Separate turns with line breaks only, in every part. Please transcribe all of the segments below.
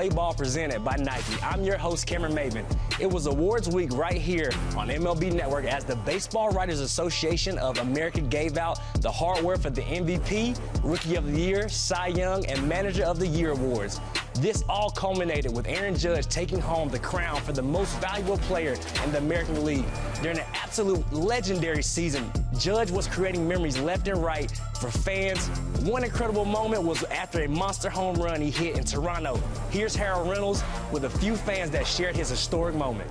Play Ball presented by Nike. I'm your host, Cameron Maybin. It was awards week right here on MLB Network as the Baseball Writers Association of America gave out the hardware for the MVP, Rookie of the Year, Cy Young, and Manager of the Year awards. This all culminated with Aaron Judge taking home the crown for the most valuable player in the American League. During an absolute legendary season, Judge was creating memories left and right for fans. One incredible moment was after a monster home run he hit in Toronto. Here's Harold Reynolds with a few fans that shared his historic moment.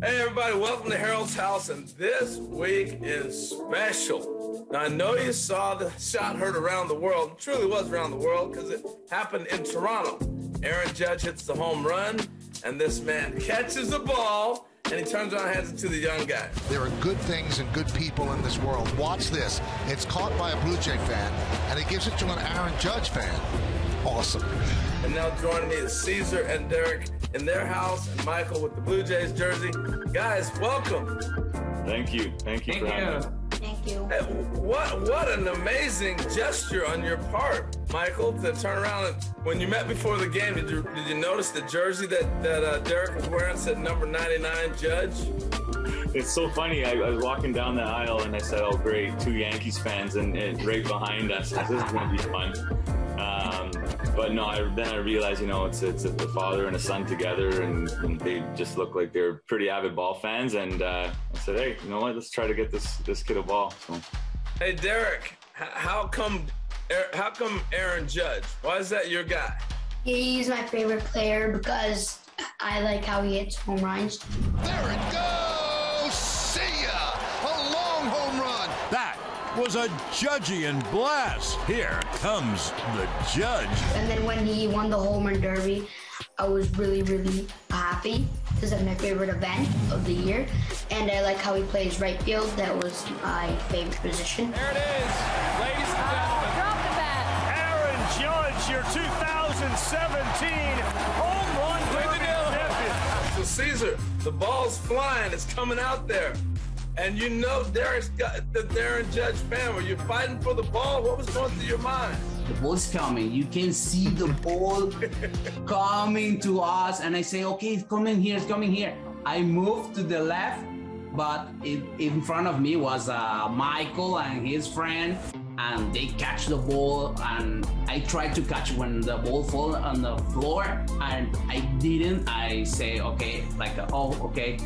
Hey everybody, welcome to Harold's House, and this week is special. Now I know you saw the shot heard around the world. It truly was around the world because it happened in Toronto. Aaron Judge hits the home run, and this man catches the ball and he turns around and hands it to the young guy.
There are good things and good people in this world. Watch this. It's caught by a Blue Jay fan, and he gives it to an Aaron Judge fan. Awesome.
And now joining me is Caesar and Derek in their house, and Michael with the Blue Jays jersey. Guys, welcome.
Thank you. Thank you
Thank
for having
you.
me.
Thank you.
What what an amazing gesture on your part, Michael, to turn around and when you met before the game, did you did you notice the jersey that that uh, Derek was wearing said number 99 Judge?
It's so funny. I, I was walking down the aisle and I said, "Oh, great, two Yankees fans," and, and right behind us. This is going to be fun. But no, I, then I realized, you know, it's it's a, the father and a son together, and, and they just look like they're pretty avid ball fans. And uh, I said, "Hey, you know what? Let's try to get this this kid a ball." So.
Hey, Derek, how come how come Aaron Judge? Why is that your guy?
He's my favorite player because I like how he hits home runs.
There it goes!
Was a Judgian blast. Here comes the judge.
And then when he won the home run derby, I was really, really happy because that's my favorite event of the year. And I like how he plays right field. That was my favorite position.
There it is, ladies and gentlemen.
Drop the bat.
Aaron Judge, your 2017 home run derby champion.
So Caesar, the ball's flying, it's coming out there. And you know Derek's got the Darren Judge fan. You're fighting for the ball? What was going through your mind?
The ball's coming. You can see the ball coming to us. And I say, okay, it's coming here, it's coming here. I move to the left, but it, in front of me was uh, Michael and his friend. And they catch the ball, and I tried to catch when the ball fall on the floor, and I didn't. I say, okay, like, oh, okay.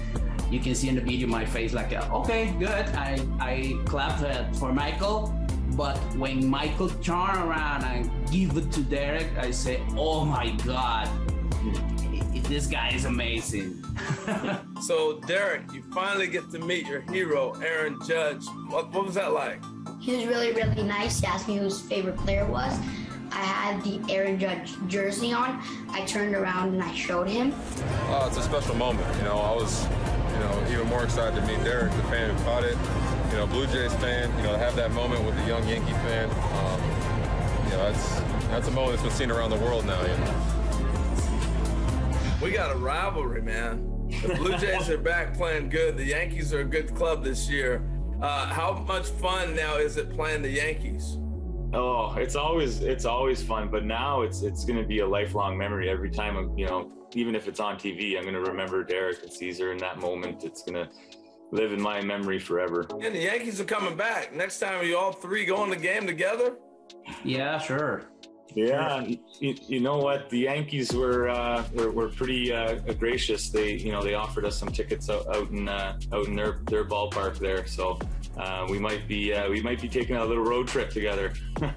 You can see in the video my face like, okay, good. I I clapped uh, for Michael, but when Michael turn around and give it to Derek, I say, oh my God, this guy is amazing.
So Derek, you finally get to meet your hero, Aaron Judge. What, what was that like?
He was really, really nice. He asked me who his favorite player was. I had the Aaron Judge jersey on. I turned around and I showed him.
Uh, it's a special moment. You know, I was, you know, even more excited to meet Derek, the fan who caught it. You know, Blue Jays fan. You know, have that moment with a young Yankee fan. Um, you know, that's that's a moment that's been seen around the world now. You know.
We got a rivalry, man. The Blue Jays are back playing good. The Yankees are a good club this year. Uh, how much fun now is it playing the Yankees?
Oh, it's always it's always fun, but now it's it's going to be a lifelong memory. Every time you know, even if it's on TV, I'm going to remember Derek and Caesar in that moment. It's going to live in my memory forever.
And the Yankees are coming back. Next time, are you all three going to the game together?
Yeah, sure.
Yeah, you, you know what? The Yankees were uh, were, were pretty uh, gracious. They you know they offered us some tickets out, out in uh, out in their their ballpark there. So uh, we might be uh, we might be taking a little road trip together.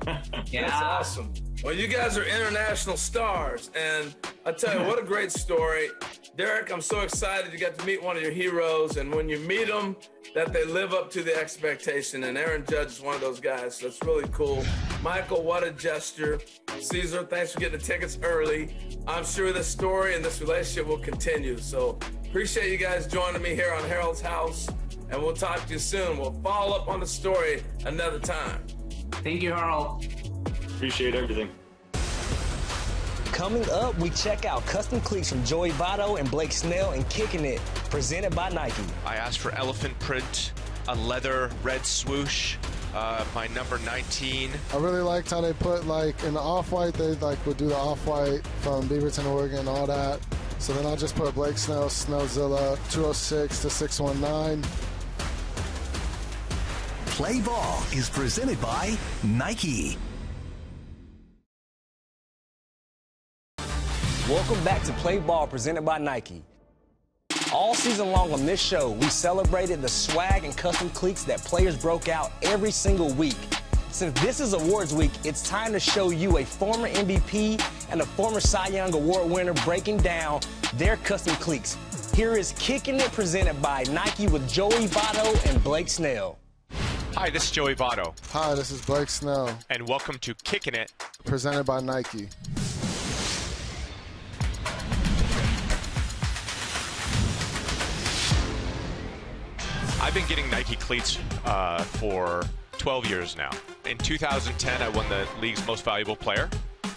Yeah.
That's awesome. Well, you guys are international stars, and I tell you, what a great story. Derek, I'm so excited you got to meet one of your heroes, and when you meet them, that they live up to the expectation. And Aaron Judge is one of those guys. So that's really cool. Michael, what a gesture. Caesar, thanks for getting the tickets early. I'm sure this story and this relationship will continue. So appreciate you guys joining me here on Harold's House, and we'll talk to you soon. We'll follow up on the story another time.
Thank you, Harold.
Appreciate everything.
Coming up, we check out custom cleats from Joey Votto and Blake Snell and Kicking It, presented by Nike.
I asked for elephant print, a leather red swoosh,
uh, my number 19.
I really liked how they put like in the off-white they like would do the off-white from Beaverton, Oregon, and all that. So then I just put Blake Snell, Snellzilla, 206 to 619.
Play Ball is presented by Nike.
Welcome back to Play Ball presented by Nike. All season long on this show, we celebrated the swag and custom cleats that players broke out every single week. Since this is awards week, it's time to show you a former MVP and a former Cy Young Award winner breaking down their custom cleats. Here is Kicking It presented by Nike with Joey Votto and Blake Snell.
Hi, this is Joey Votto.
Hi, this is Blake Snell.
And welcome to Kicking It.
Presented by Nike.
I've been getting Nike cleats uh, for 12 years now. In 2010, I won the league's most valuable player.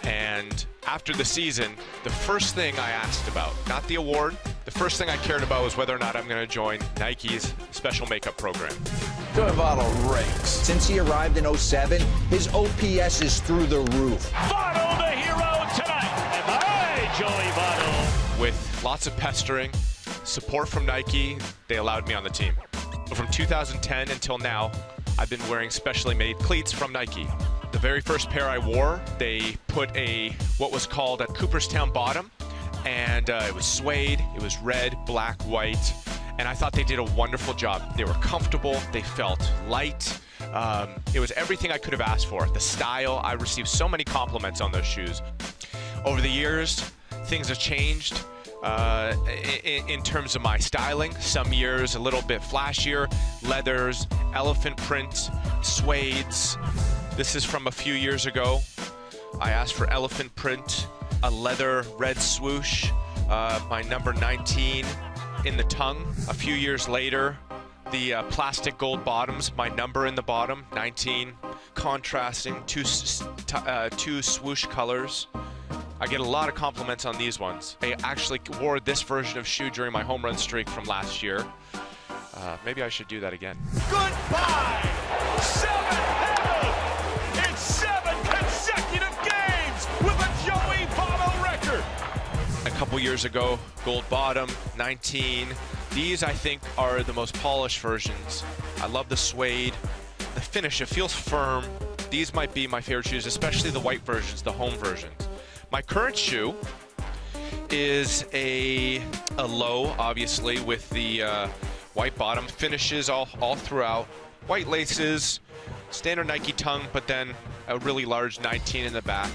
And after the season, the first thing I asked about, not the award, the first thing I cared about was whether or not I'm going to join Nike's special makeup program.
Joey Votto rakes. Since he arrived in 07, his OPS is through the roof.
Votto the hero tonight. And by Joey Votto.
With lots of pestering, support from Nike, they allowed me on the team. From 2010 until now, I've been wearing specially made cleats from Nike. The very first pair I wore, they put a what was called a Cooperstown bottom, and uh, it was suede, it was red, black, white, and I thought they did a wonderful job. They were comfortable, they felt light. Um, it was everything I could have asked for. The style, I received so many compliments on those shoes. Over the years, things have changed. Uh, in, in, terms of my styling. Some years a little bit flashier, leathers, elephant print, suedes. This is from a few years ago. I asked for elephant print, a leather red swoosh, uh, my number 19 in the tongue. A few years later, the uh, plastic gold bottoms, my number in the bottom, 19, contrasting two, uh, two swoosh colors. I get a lot of compliments on these ones. I actually wore this version of shoe during my home run streak from last year. Uh, maybe I should do that again.
Goodbye!
Couple years ago, gold bottom, 19. These, I think, are the most polished versions. I love the suede. The finish, it feels firm. These might be my favorite shoes, especially the white versions, the home versions. My current shoe is a, a low, obviously, with the uh, white bottom finishes all, all throughout. White laces, standard Nike tongue, but then a really large 19 in the back.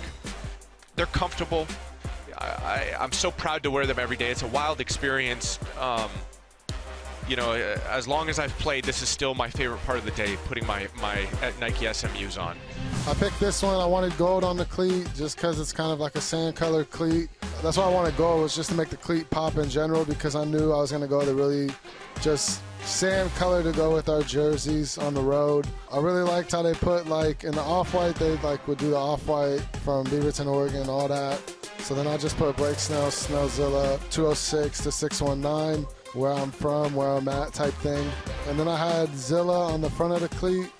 They're comfortable. I, am so proud to wear them every day. It's a wild experience. Um, you know, as long as I've played, this is still my favorite part of the day, putting my, my Nike SMUs on.
I picked this one. I wanted gold on the cleat just because it's kind of like a sand color cleat. That's why I wanted gold was just to make the cleat pop in general because I knew I was going to go the really just sand color to go with our jerseys on the road. I really liked how they put like in the off-white, they like would do the off-white from Beaverton, Oregon, all that. So then I just put Blake Snell, Snellzilla, 206 to 619 where I'm from, where I'm at type thing. And then I had Zilla on the front of the cleat,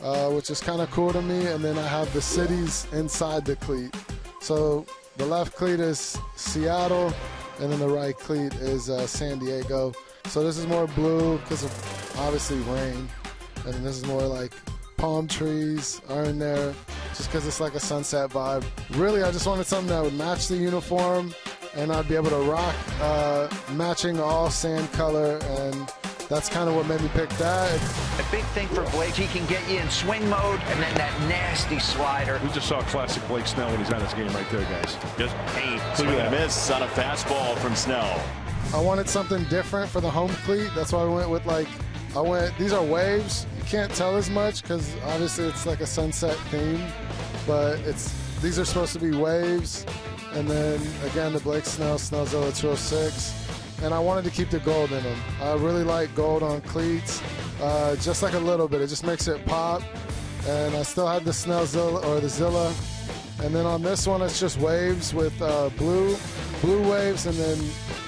uh, which is kind of cool to me. And then I have the cities inside the cleat. So the left cleat is Seattle, and then the right cleat is uh, San Diego. So this is more blue because of obviously rain. And then this is more like palm trees are in there just because it's like a sunset vibe. Really, I just wanted something that would match the uniform and I'd be able to rock uh, matching all sand color, and that's kind of what made me pick that.
A big thing for Blake, he can get you in swing mode, and then that nasty slider.
We just saw classic Blake Snell when he's on his game right there, guys.
Just hey, look at that miss on a fastball from Snell.
I wanted something different for the home cleat. That's why I went with like, I went, these are waves. You can't tell as much because obviously it's like a sunset theme, but it's these are supposed to be waves. And then again, the Blake Snell Snellzilla 206. And I wanted to keep the gold in them. I really like gold on cleats, uh, just like a little bit. It just makes it pop. And I still had the Snellzilla or the Zilla. And then on this one, it's just waves with uh, blue, blue waves, and then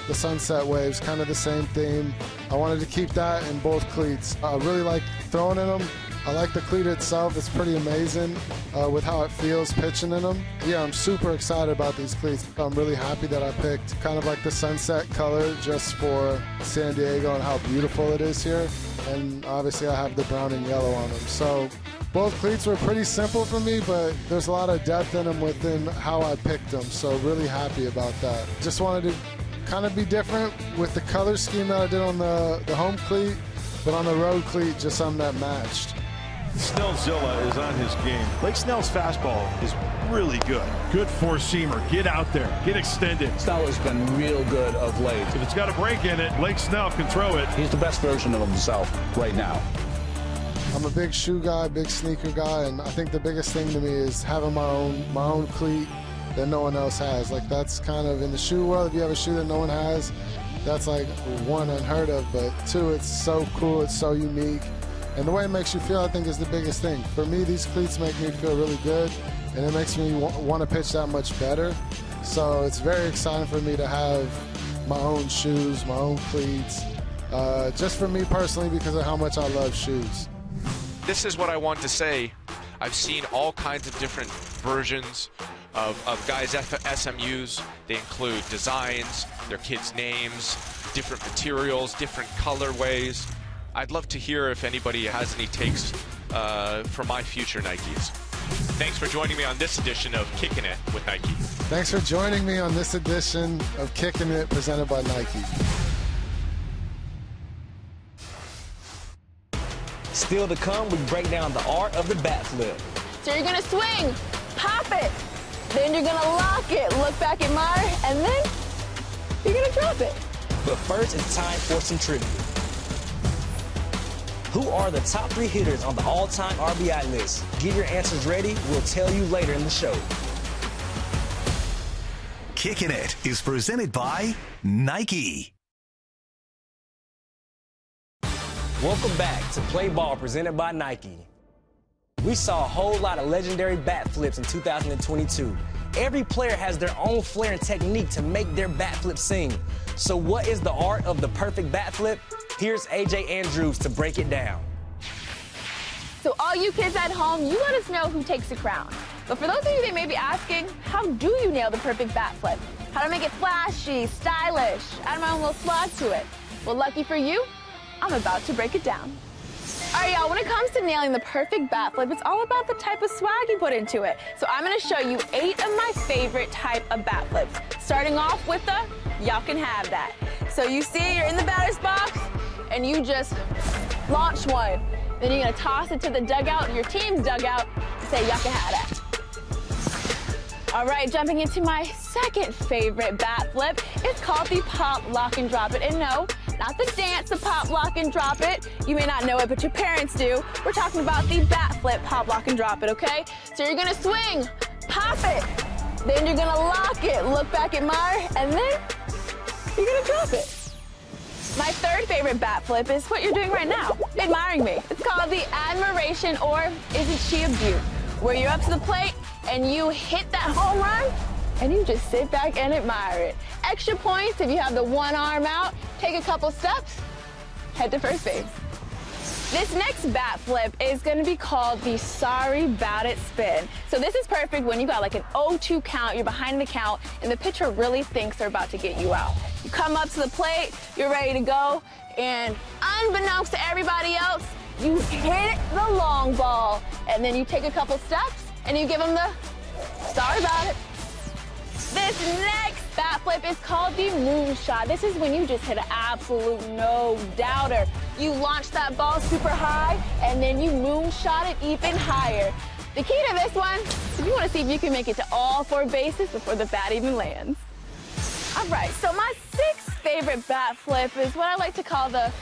the sunset waves, kind of the same theme. I wanted to keep that in both cleats. I really like throwing in them. I like the cleat itself. It's pretty amazing uh, with how it feels pitching in them. Yeah, I'm super excited about these cleats. I'm really happy that I picked kind of like the sunset color just for San Diego and how beautiful it is here. And obviously I have the brown and yellow on them. So both cleats were pretty simple for me, but there's a lot of depth in them within how I picked them. So really happy about that. Just wanted to kind of be different with the color scheme that I did on the, the home cleat, but on the road cleat, just something that matched.
Snellzilla is on his game. Blake Snell's fastball is really good. Good four-seamer. Get out there. Get extended.
Snell has been real good of late.
If it's got a break in it, Blake Snell can throw it.
He's the best version of himself right now.
I'm a big shoe guy, big sneaker guy, and I think the biggest thing to me is having my own my own cleat that no one else has. Like that's kind of in the shoe world. If you have a shoe that no one has, that's like one unheard of. But two, it's so cool. It's so unique. And the way it makes you feel, I think, is the biggest thing. For me, these cleats make me feel really good, and it makes me want to pitch that much better. So it's very exciting for me to have my own shoes, my own cleats, uh, just for me personally because of how much I love shoes.
This is what I want to say. I've seen all kinds of different versions of, of guys' F SMUs. They include designs, their kids' names, different materials, different colorways. I'd love to hear if anybody has any takes uh, for my future Nikes. Thanks for joining me on this edition of Kicking It with Nike.
Thanks for joining me on this edition of Kicking It presented by Nike.
Still to come, we break down the art of the bat flip.
So you're gonna swing, pop it, then you're gonna lock it, look back at Meyer, and then you're gonna drop it.
But first, it's time for some trivia. Who are the top three hitters on the all-time RBI list? Get your answers ready. We'll tell you later in the show.
Kicking It is presented by Nike.
Welcome back to Play Ball presented by Nike. We saw a whole lot of legendary bat flips in 2022. Every player has their own flair and technique to make their bat flip sing. So what is the art of the perfect bat flip? Here's AJ Andrews to break it down.
So all you kids at home, you let us know who takes the crown. But for those of you that may be asking, how do you nail the perfect bat flip? How to make it flashy, stylish, add my own little swag to it? Well, lucky for you, I'm about to break it down. All right, y'all, when it comes to nailing the perfect bat flip, it's all about the type of swag you put into it. So I'm gonna show you eight of my favorite type of bat flips. Starting off with the, y'all can have that. So you see you're in the batter's box, and you just launch one. Then you're gonna toss it to the dugout, your team's dugout, and say, can have that. All right, jumping into my second favorite bat flip. It's called the pop, lock, and drop it. And no, not the dance, the pop, lock, and drop it. You may not know it, but your parents do. We're talking about the bat flip, pop, lock, and drop it, okay? So you're gonna swing, pop it, then you're gonna lock it, look back at Meyer, and then you're gonna drop it. My third favorite bat flip is what you're doing right now, admiring me. It's called the admiration or isn't she a beaut? Where you're up to the plate and you hit that home run and you just sit back and admire it. Extra points if you have the one arm out, take a couple steps, head to first base. This next bat flip is gonna be called the sorry about it spin. So this is perfect when you got like an 0-2 count, you're behind the count, and the pitcher really thinks they're about to get you out. You come up to the plate, you're ready to go, and unbeknownst to everybody else, you hit the long ball, and then you take a couple steps, and you give them the sorry about it. This next bat flip is called the moonshot. This is when you just hit an absolute no doubter. You launch that ball super high and then you moonshot it even higher. The key to this one is if you want to see if you can make it to all four bases before the bat even lands. All right, so my sixth favorite bat flip is what I like to call the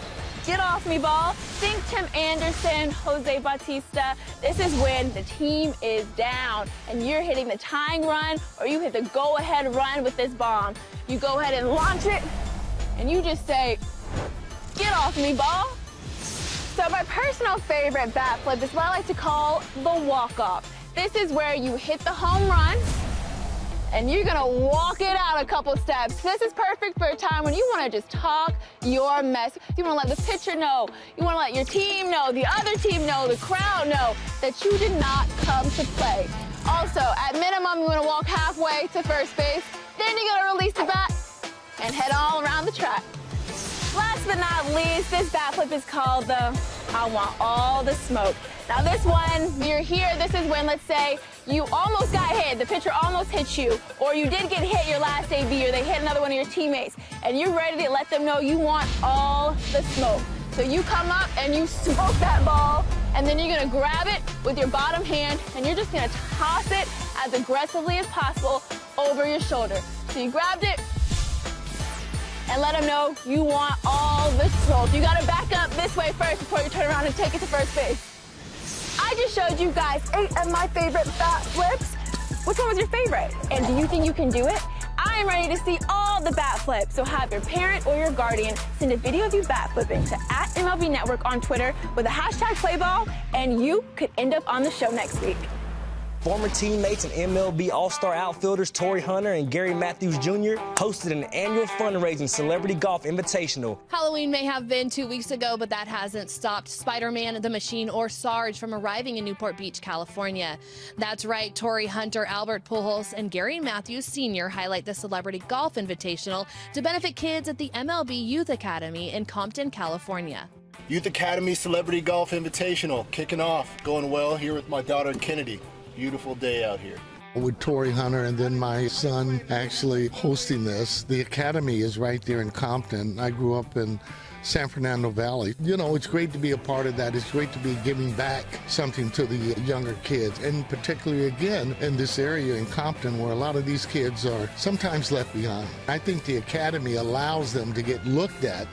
get off me ball. Think Tim Anderson, Jose Bautista. This is when the team is down and you're hitting the tying run or you hit the go ahead run with this bomb. You go ahead and launch it and you just say, get off me ball. So my personal favorite bat flip is what I like to call the walk off. This is where you hit the home run and you're gonna walk it out a couple steps. This is perfect for a time when you wanna just talk your mess. You wanna let the pitcher know, you wanna let your team know, the other team know, the crowd know that you did not come to play. Also, at minimum, you wanna walk halfway to first base, then you're gonna release the bat and head all around the track. Last but not least, this bat flip is called the I want all the smoke. Now this one, you're here, this is when, let's say, you almost got hit, the pitcher almost hit you, or you did get hit your last AB, or they hit another one of your teammates, and you're ready to let them know you want all the smoke. So you come up and you smoke that ball, and then you're gonna grab it with your bottom hand, and you're just gonna toss it as aggressively as possible over your shoulder. So you grabbed it, and let them know you want all the smoke. You gotta back up this way first before you turn around and take it to first base. I just showed you guys eight of my favorite bat flips. Which one was your favorite? And do you think you can do it? I am ready to see all the bat flips, so have your parent or your guardian send a video of you bat flipping to at MLB Network on Twitter with the hashtag playball, and you could end up on the show next week.
Former teammates and MLB All-Star outfielders Torii Hunter and Gary Matthews Jr. hosted an annual fundraising celebrity golf invitational.
Halloween may have been two weeks ago, but that hasn't stopped Spider-Man, the Machine, or Sarge from arriving in Newport Beach, California. That's right, Torii Hunter, Albert Pujols, and Gary Matthews Sr. highlight the Celebrity Golf Invitational to benefit kids at the MLB Youth Academy in Compton, California.
Youth Academy Celebrity Golf Invitational kicking off, going well here with my daughter Kennedy. Beautiful day out here.
With Torii Hunter and then my son actually hosting this. The academy is right there in Compton. I grew up in San Fernando Valley. You know, it's great to be a part of that. It's great to be giving back something to the younger kids, and particularly again in this area in Compton where a lot of these kids are sometimes left behind. I think the academy allows them to get looked at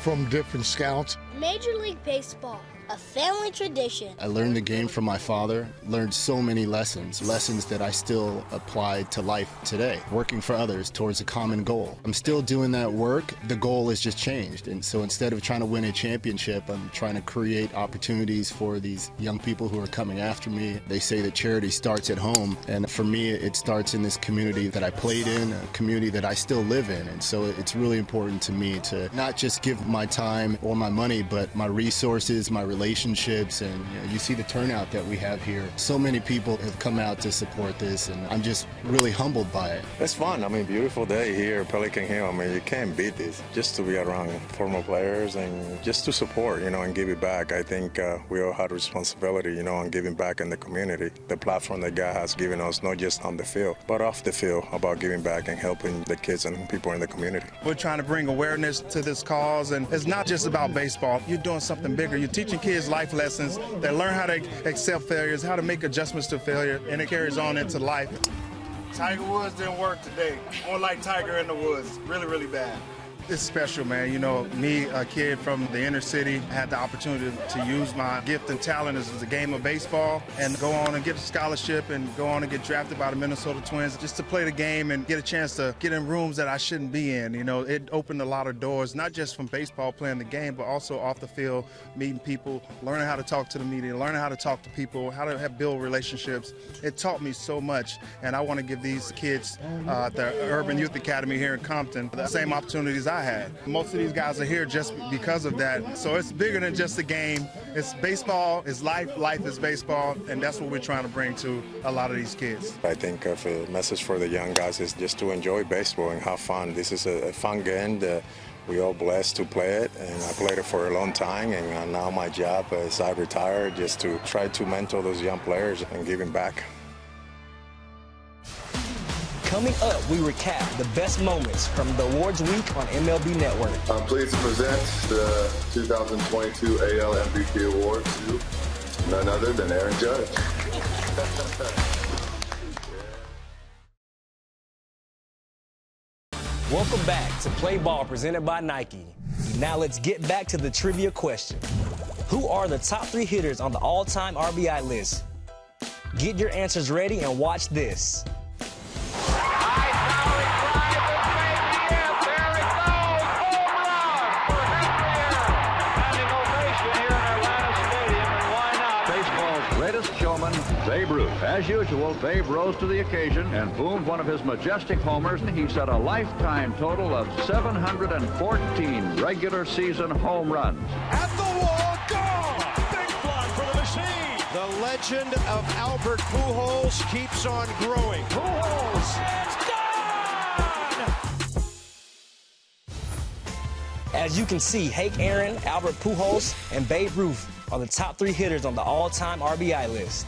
from different scouts.
Major League Baseball a family tradition.
I learned the game from my father, learned so many lessons, lessons that I still apply to life today, working for others towards a common goal. I'm still doing that work, the goal has just changed. And so instead of trying to win a championship, I'm trying to create opportunities for these young people who are coming after me. They say that charity starts at home, and for me, it starts in this community that I played in, a community that I still live in. And so it's really important to me to not just give my time or my money, but my resources, my relationships relationships, and you, know, you, see the turnout that we have here. So many people have come out to support this, and I'm just really humbled by it.
It's fun. I mean, beautiful day here, Pelican Hill. I mean, you can't beat this. Just to be around former players and just to support, you know, and give it back. I think uh, we all had responsibility, you know, on giving back in the community. The platform that God has given us, not just on the field, but off the field, about giving back and helping the kids and people in the community.
We're trying to bring awareness to this cause, and it's not just about baseball. You're doing something bigger. You're teaching kids kids life lessons. They learn how to accept failures, how to make adjustments to failure, and it carries on into life.
Tiger Woods didn't work today. More like Tiger in the Woods. Really, really bad.
It's special, man. You know, me, a kid from the inner city, had the opportunity to use my gift and talent as the game of baseball and go on and get a scholarship and go on and get drafted by the Minnesota Twins just to play the game and get a chance to get in rooms that I shouldn't be in. You know, it opened a lot of doors, not just from baseball playing the game, but also off the field, meeting people, learning how to talk to the media, learning how to talk to people, how to build relationships. It taught me so much, and I want to give these kids uh, the Urban Youth Academy here in Compton the same opportunities I had. Most of these guys are here just because of that. So it's bigger than just the game. It's baseball, it's life, life is baseball, and that's what we're trying to bring to a lot of these kids.
I think uh, the message for the young guys is just to enjoy baseball and have fun. This is a, fun game. The, we all blessed to play it, and I played it for a long time. And uh, now my job is I retire just to try to mentor those young players and give them back.
Coming up, we recap the best moments from the awards week on MLB Network.
I'm pleased to present the 2022 AL MVP award to none other than Aaron Judge.
Welcome back to Play Ball presented by Nike. Now let's get back to the trivia question. Who are the top three hitters on the all-time RBI list? Get your answers ready and watch this.
Babe
Ruth. As usual, Babe rose to the occasion and boomed one of his majestic homers. He set a lifetime total of 714 regular season home runs.
At the wall, gone! Big fly for the machine!
The legend of Albert Pujols keeps on growing.
Pujols
As you can see, Hank Aaron, Albert Pujols, and Babe Ruth are the top three hitters on the all-time RBI list.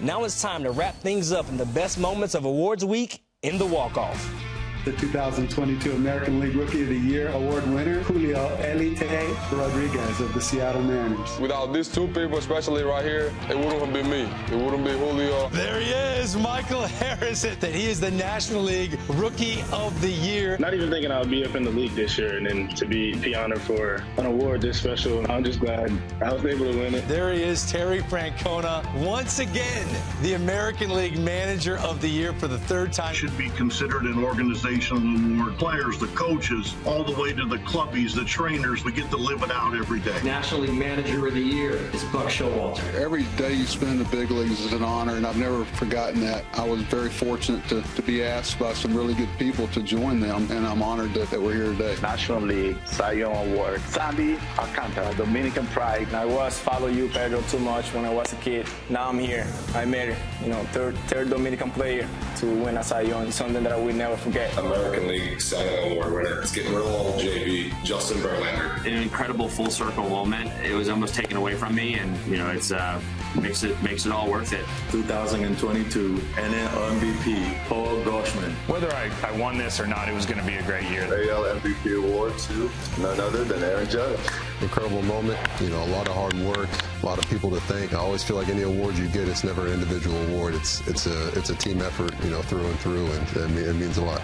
Now it's time to wrap things up in the best moments of awards week in the walk-off
the 2022 American League Rookie of the Year award winner, Julio Elite Rodriguez of the Seattle Mariners.
Without these two people, especially right here, it wouldn't have been me. It wouldn't be Julio.
There he is, Michael Harris, that he is the National League Rookie of the Year.
Not even thinking I would be up in the league this year, and then to be, be honored for an award this special, I'm just glad I was able to win it.
There he is, Terry Francona, once again, the American League Manager of the Year for the third time.
Should be considered an organization award. Players, the coaches, all the way to the clubbies, the trainers, we get to live it out every day.
National League Manager of the Year is Buck Showalter.
Every day you spend in the big leagues is an honor, and I've never forgotten that. I was very fortunate to, to be asked by some really good people to join them, and I'm honored that, that we're here today.
National League Cy Young Award. Sandy Alcantara, Dominican Pride. I was follow you, Pedro, too much when I was a kid. Now I'm here. I made, it. you know, third, third Dominican player to win a Cy Young. Something that I will never forget.
American League Cy Young Award winner. It's getting real old, JB. Justin Verlander.
An incredible full circle moment. It was almost taken away from me, and you know, it's uh, makes it makes it all worth it.
2022 NL MVP Paul Goldschmidt.
Whether I, I won this or not, it was going to be a great year.
AL MVP award to none other than Aaron Judge.
Incredible moment. You know, a lot of hard work, a lot of people to thank. I always feel like any award you get, it's never an individual award. It's it's a it's a team effort. You know, through and through, and it means a lot.